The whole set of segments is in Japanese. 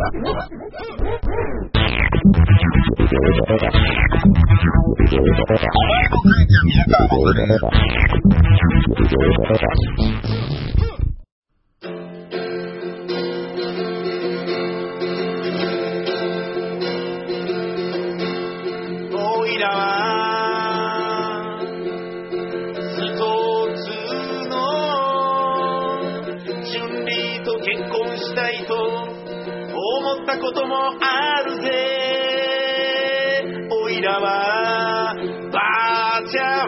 お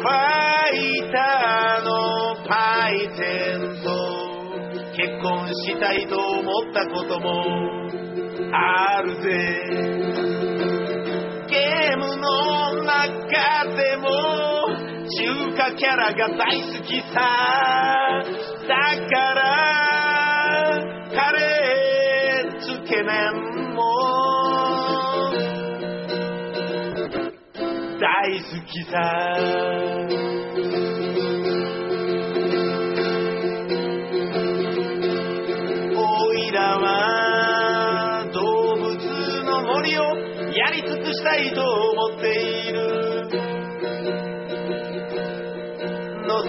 ファイターのパイセンと結婚したいと思ったこともあるぜ。ゲームの中でも中華キャラが大好きさ。だからカレーつけ麺きさ。おいらは動物の森をやり尽くしたいと思っている。のさ。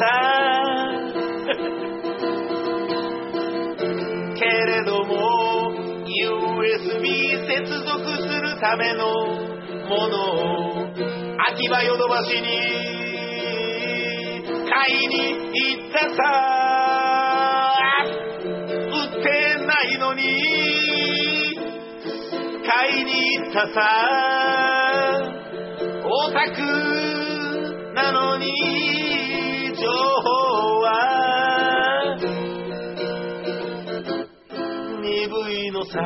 けれども USB 接続するためのものを秋葉ヨドバシに買いに行ったさ。売ってないのに買いに行ったさ。オタクなのに情報は鈍いのさ。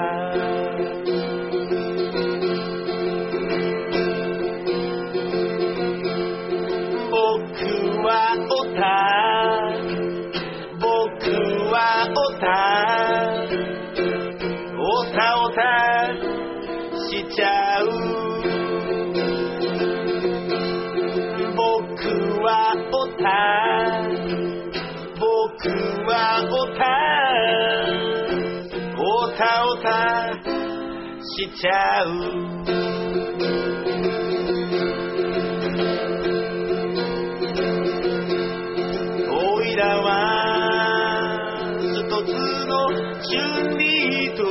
タオタしちゃう。おいらは一つの春麗と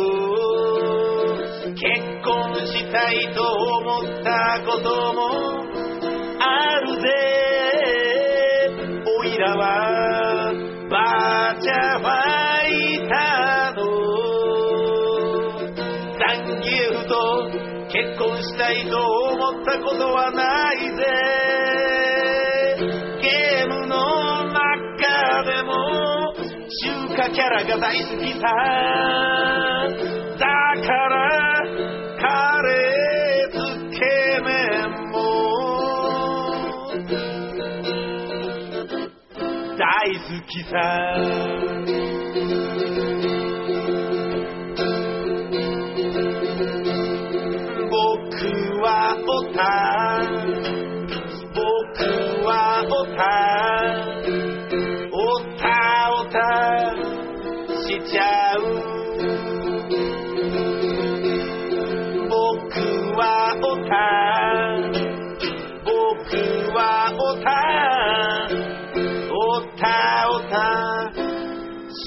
結婚したいと思ったことも中華キャラが大好きさ。だからカレーつけ麺も。大好きさ。僕はオタ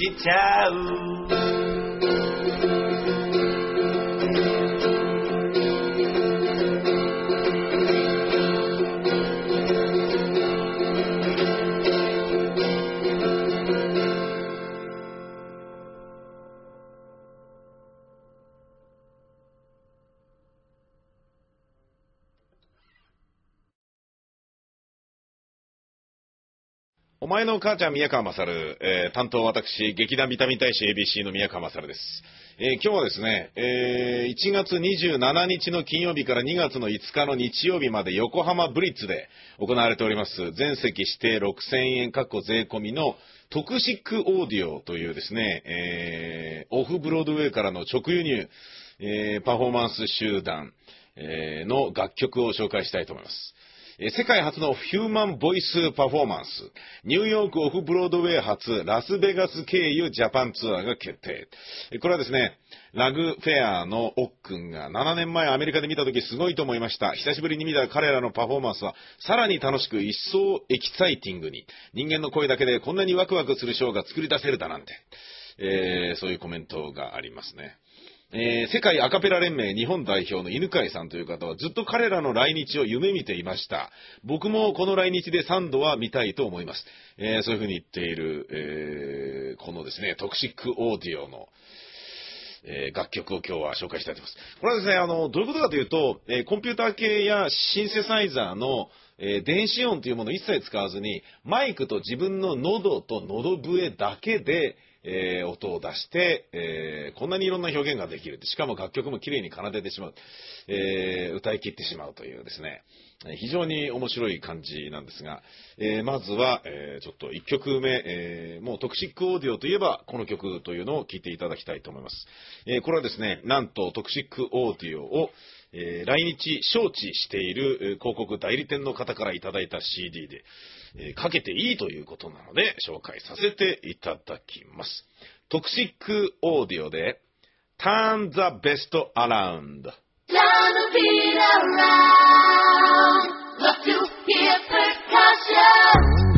しお前の母ちゃん宮川勝、えー担当私、劇団ビタミン大使 ABC の宮川勝です。えー今日はですね、えー1月27日の金曜日から2月の5日の日曜日まで横浜ブリッツで行われております、全席指定6000円確保税込みのトクシックオーディオというですね、えーオフブロードウェイからの直輸入、えーパフォーマンス集団、えーの楽曲を紹介したいと思います。世界初のヒューマンボイスパフォーマンス、ニューヨークオフブロードウェイ初ラスベガス経由ジャパンツアーが決定。これはですね、ラグフェアのオックンが7年前アメリカで見た時すごいと思いました。久しぶりに見た彼らのパフォーマンスはさらに楽しく一層エキサイティングに、人間の声だけでこんなにワクワクするショーが作り出せるだなんて、えーそういうコメントがありますね。えー世界アカペラ連盟日本代表の犬飼さんという方はずっと彼らの来日を夢見ていました。僕もこの来日で3度は見たいと思います。えーそういうふうに言っている、えーこのですね、トクシックオーディオの、え楽曲を今日は紹介したいと思います。これはですね、あの、どういうことかというと、えコンピューター系やシンセサイザーの、え電子音というものを一切使わずに、マイクと自分の喉と喉笛だけで、えー音を出して、えーこんなにいろんな表現ができる。しかも楽曲も綺麗に奏でてしまう。えー歌い切ってしまうというですね、非常に面白い感じなんですが、えーまずは、えーちょっと1曲目、えーもう Toxic Audio といえばこの曲というのを聴いていただきたいと思います。えこれはですね、なんと Toxic Audio を、え来日招致している広告代理店の方からいただいた CD で、えーかけていいということなので紹介させていただきます。 Toxic Audio で Turn the Best Around Turn the beat around. Love to hear percussion.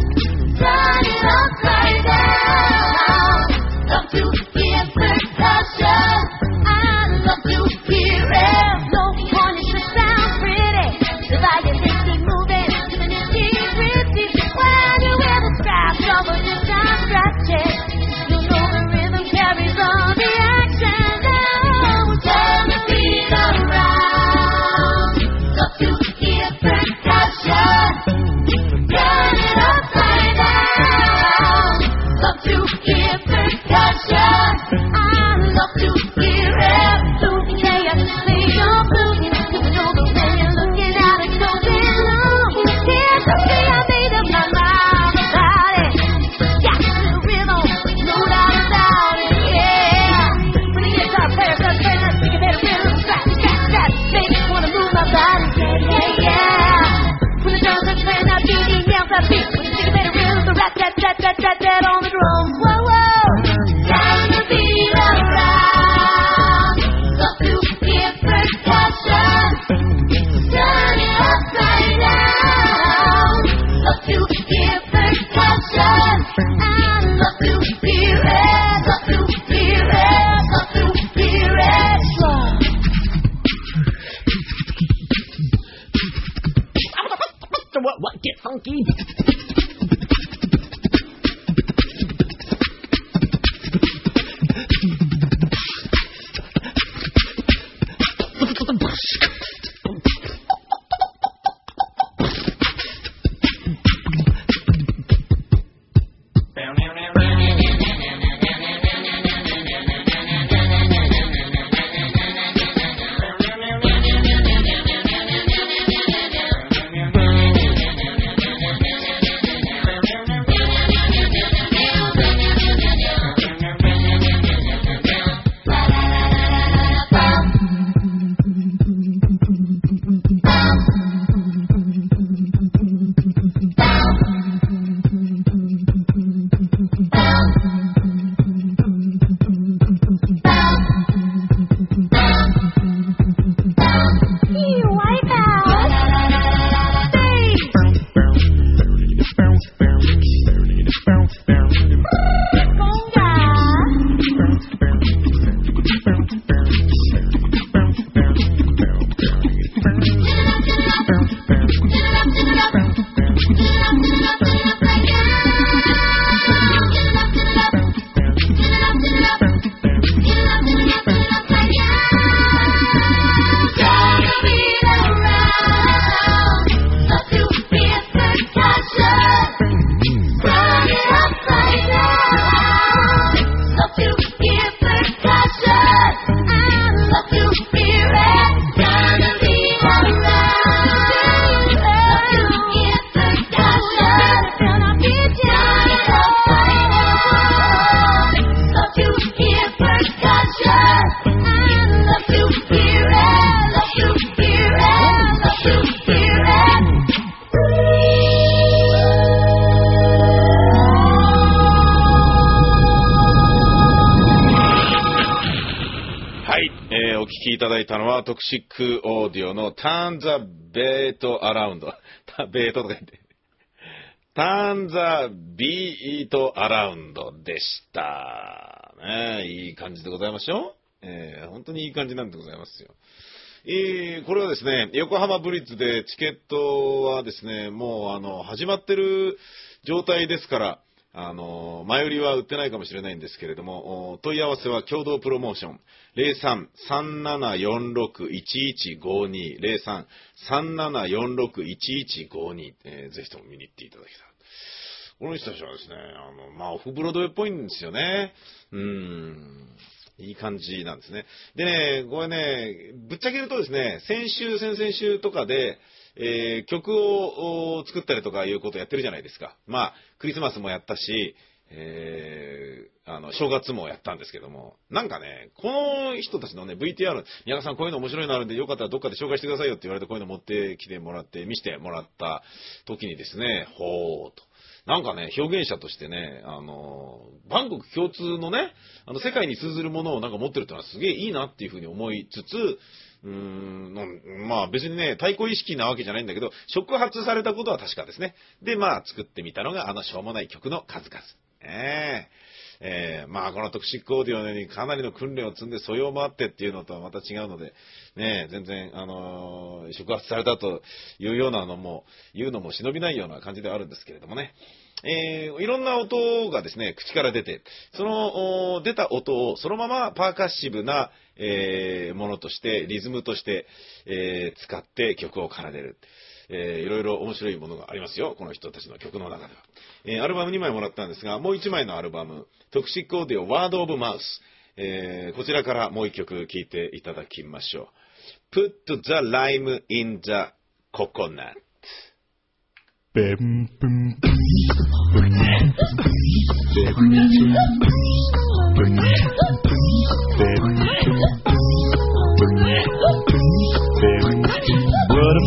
いただいたのは、トクシックオーディオの Turn the Beat Around。たベートとか言って。Turn the Beat Around でした。ねいい感じでございましょうえー本当にいい感じなんでございますよ。えーこれはですね、横浜ブリッジでチケットはですね、もうあの、始まってる状態ですから、あの、前売りは売ってないかもしれないんですけれども、問い合わせは共同プロモーション、03-3746-1152、03-3746-1152、えーぜひとも見に行っていただけたら。この人たちはですね、あの、まあ、オフブロードウェイっぽいんですよね。うん。いい感じなんですね。でね、これね、ぶっちゃけるとですね、先週、先々週とかで、えー曲を作ったりとかいうことやってるじゃないですか。まあ、クリスマスもやったし、えーあの、正月もやったんですけども、なんかね、この人たちのね、VTR、宮川さんこういうの面白いのあるんで、よかったらどっかで紹介してくださいよって言われて、こういうの持ってきてもらって、見せてもらった時にですね、ほーと。なんかね、表現者としてね、あの、万国共通のね、あの、世界に通ずるものをなんか持ってるってのはすげえいいなっていうふうに思いつつ、うーん、まあ別にね、対抗意識なわけじゃないんだけど、触発されたことは確かですね。で、まあ作ってみたのがあのしょうもない曲の数々。えええーまあこのトクシックオーディオのようにかなりの訓練を積んで素養もあってっていうのとはまた違うので、ね、全然、あのー触発されたというようなのも、言うのも忍びないような感じではあるんですけれどもね。えーいろんな音がですね、口から出て、その出た音をそのままパーカッシブな、えーものとして、リズムとして、えー使って曲を奏でる。えーいろいろ面白いものがありますよ。この人たちの曲の中では。えーアルバム2枚もらったんですが、もう1枚のアルバム、トクシックオーディオワードオブマウス。えーこちらからもう1曲聴いていただきましょう。Put the lime in the coconut. Bim, bim, Brother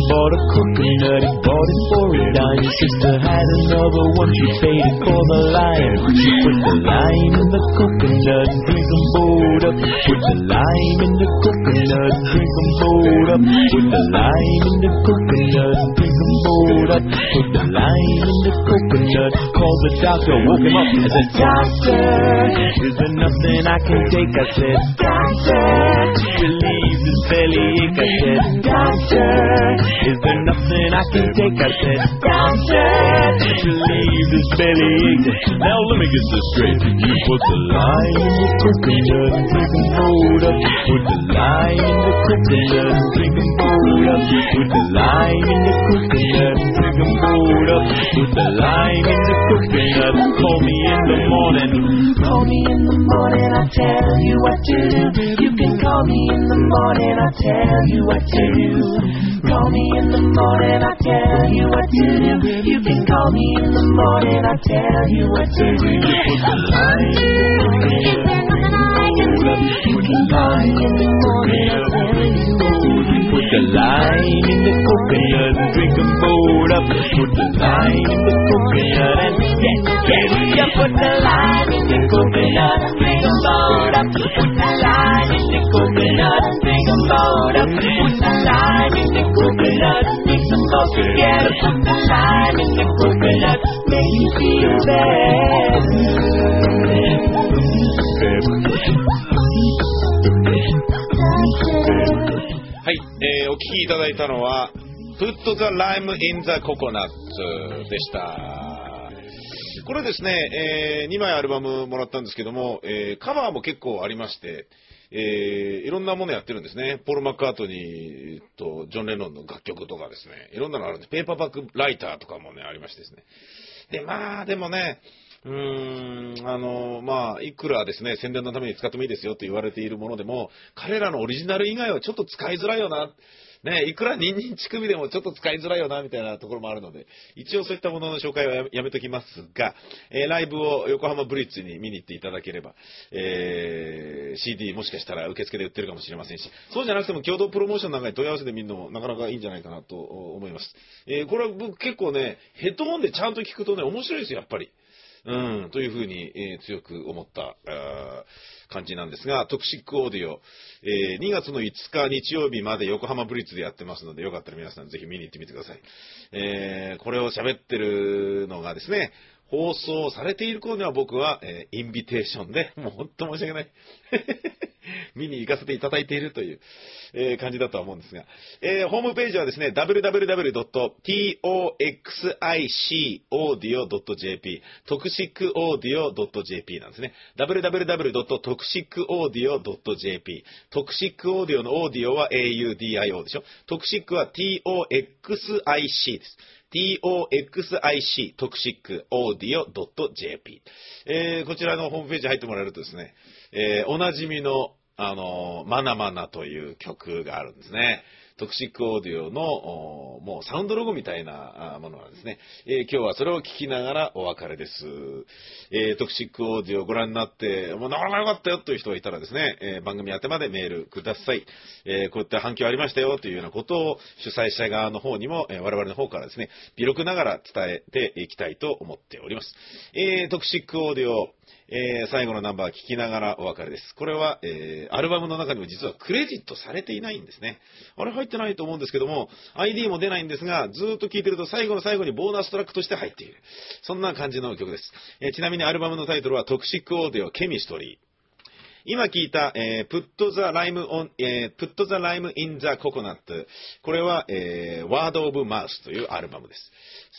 bought a coconut, he bought it for a dime. His sister had another one, she paid it for the lime. She put the lime in the coconut, drink 'em both up. Put the lime in the coconut, drink 'em both up. Put the lime in the coconut, drink 'em both up. Put the lime in the coconut, called the doctor, woke him up. I said, Doctor, is there nothing I can take? I said, Doctor, she relieves is belly ink. I said, Doctor, is there nothing I can take? I said, Doctor, she relieves is belly ink. Now let me get this straight. You put the lie in the coconut drinking soda. Put the lie in the coconut drinking soda up. Put the lime in the coconut, drink 'em both up. Put the lime in the coconut. Call me in the morning. Call me in the morning, I'll tell you what to do. You can call me in the morning, I'll tell you what to do. Call me in the morning, I'll tell you what to do. You can call me in the morning, I'll tell you what to do. Put the lime in the coconut. You can call me in the morning, I'll tell you what to do. Put the lime in the coconut, drink 'em both up. Put the lime in the coconut and yeah, yeah, yeah. Put the lime in the coconut, drink 'em both up. Put the lime in the coconut, drink 'em both up. Put the lime in the coconut, mix 'em both together. Put the lime in the coconut, make you feel better. いただいたのは、Put the lime in the coconut でした。これですね、え2枚アルバムもらったんですけども、えーカバーも結構ありまして、えーいろんなものやってるんですね。ポール・マッカートニーとジョン・レノンの楽曲とかですね、いろんなのあるんで。ペーパーバックライターとかもね、ありましてですね。で、まあ、でもね、うーん、あの、まあ、いくらですね、宣伝のために使ってもいいですよと言われているものでも、彼らのオリジナル以外はちょっと使いづらいよな。ね、いくらニンニン乳首でもちょっと使いづらいよな、みたいなところもあるので、一応そういったものの紹介はやめときますが、えーライブを横浜ブリッジに見に行っていただければ、えー CD もしかしたら受付で売ってるかもしれませんし、そうじゃなくても共同プロモーションなんかに問い合わせてみるのもなかなかいいんじゃないかなと思います。えーこれは僕結構ね、ヘッドホンでちゃんと聞くとね、面白いですよ、やっぱり。うん、というふうに、えー強く思った、感じなんですが、トクシックオーディオ、えー2月の5日日曜日まで横浜ブリッツでやってますので、よかったら皆さんぜひ見に行ってみてください。えーこれを喋ってるのがですね、放送されている頃には僕は、えーインビテーションで、もう本当申し訳ない。見に行かせていただいているという、えー感じだとは思うんですが、えーホームページはですね、 www.toxicaudio.jp、Toxic Audio .jp なんですね。www.toxicaudio.jp、 Toxic Audio のオーディオは audio でしょ。トクシックは toxic です。toxictoxicaudio.jp、えーこちらのホームページ入ってもらえるとですね、えーおなじみの、あのーマナマナという曲があるんですね。 Toxic Audio の、もうサウンドロゴみたいなものなんですね、えー今日はそれを聞きながらお別れです。えー Toxic Audio をご覧になって、もうなかなか良かったよという人がいたらですね、えー番組宛てまでメールください。えこういった反響ありましたよというようなことを主催者側の方にも、え我々の方からですね、微力ながら伝えていきたいと思っております。え Toxic Audio、えー最後のナンバー聞きながらお別れです。これは、えーアルバムの中にも実はクレジットされていないんですね。あれ入ってないと思うんですけども、ID も出ないんですが、ずっと聴いてると最後の最後にボーナストラックとして入っている。そんな感じの曲です。えーちなみにアルバムのタイトルは Toxic Audio Chemistry。今聞いた、えー、Put the Lime on、えー Put the Lime in the Coconut。これは、えー、Word of Mouth というアルバムです。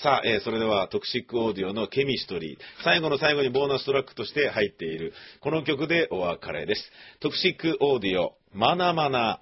さあ、えーそれでは Toxic Audio の Chemistry。最後の最後にボーナストラックとして入っている、この曲でお別れです。トクシックオーディオ、マナマナ。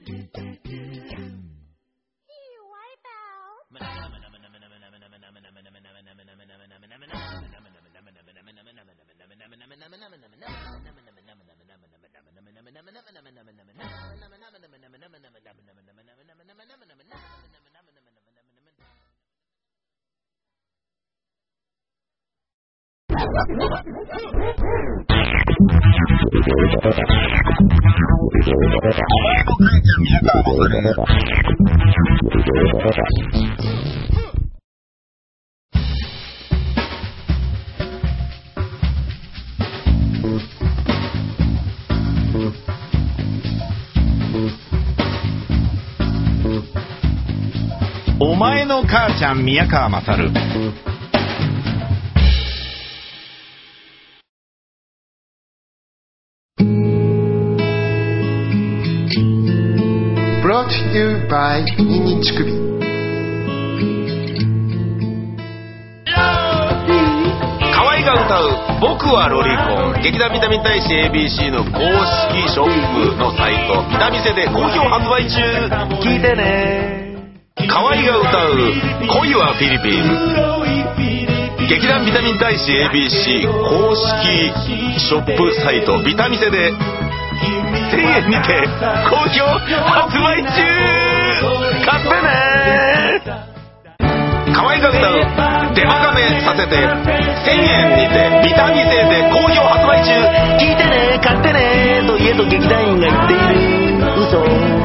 の母ちゃん宮川勝。ブロート you by ニンニン乳首河合が歌う「僕はロリコン」劇団ビタミン大使 ABC の公式ショップのサイト。ビタミセで好評発売中。聞いてね河合が歌う「恋はフィリピン」劇団ビタミン大使 ABC 公式ショップサイトビタミセで1000円にて好評発売中。買ってね。河合が歌う「デマガメさせて」1000円にてビタミセで好評発売中。聞いてね買ってねと家と劇団員が言っている。嘘。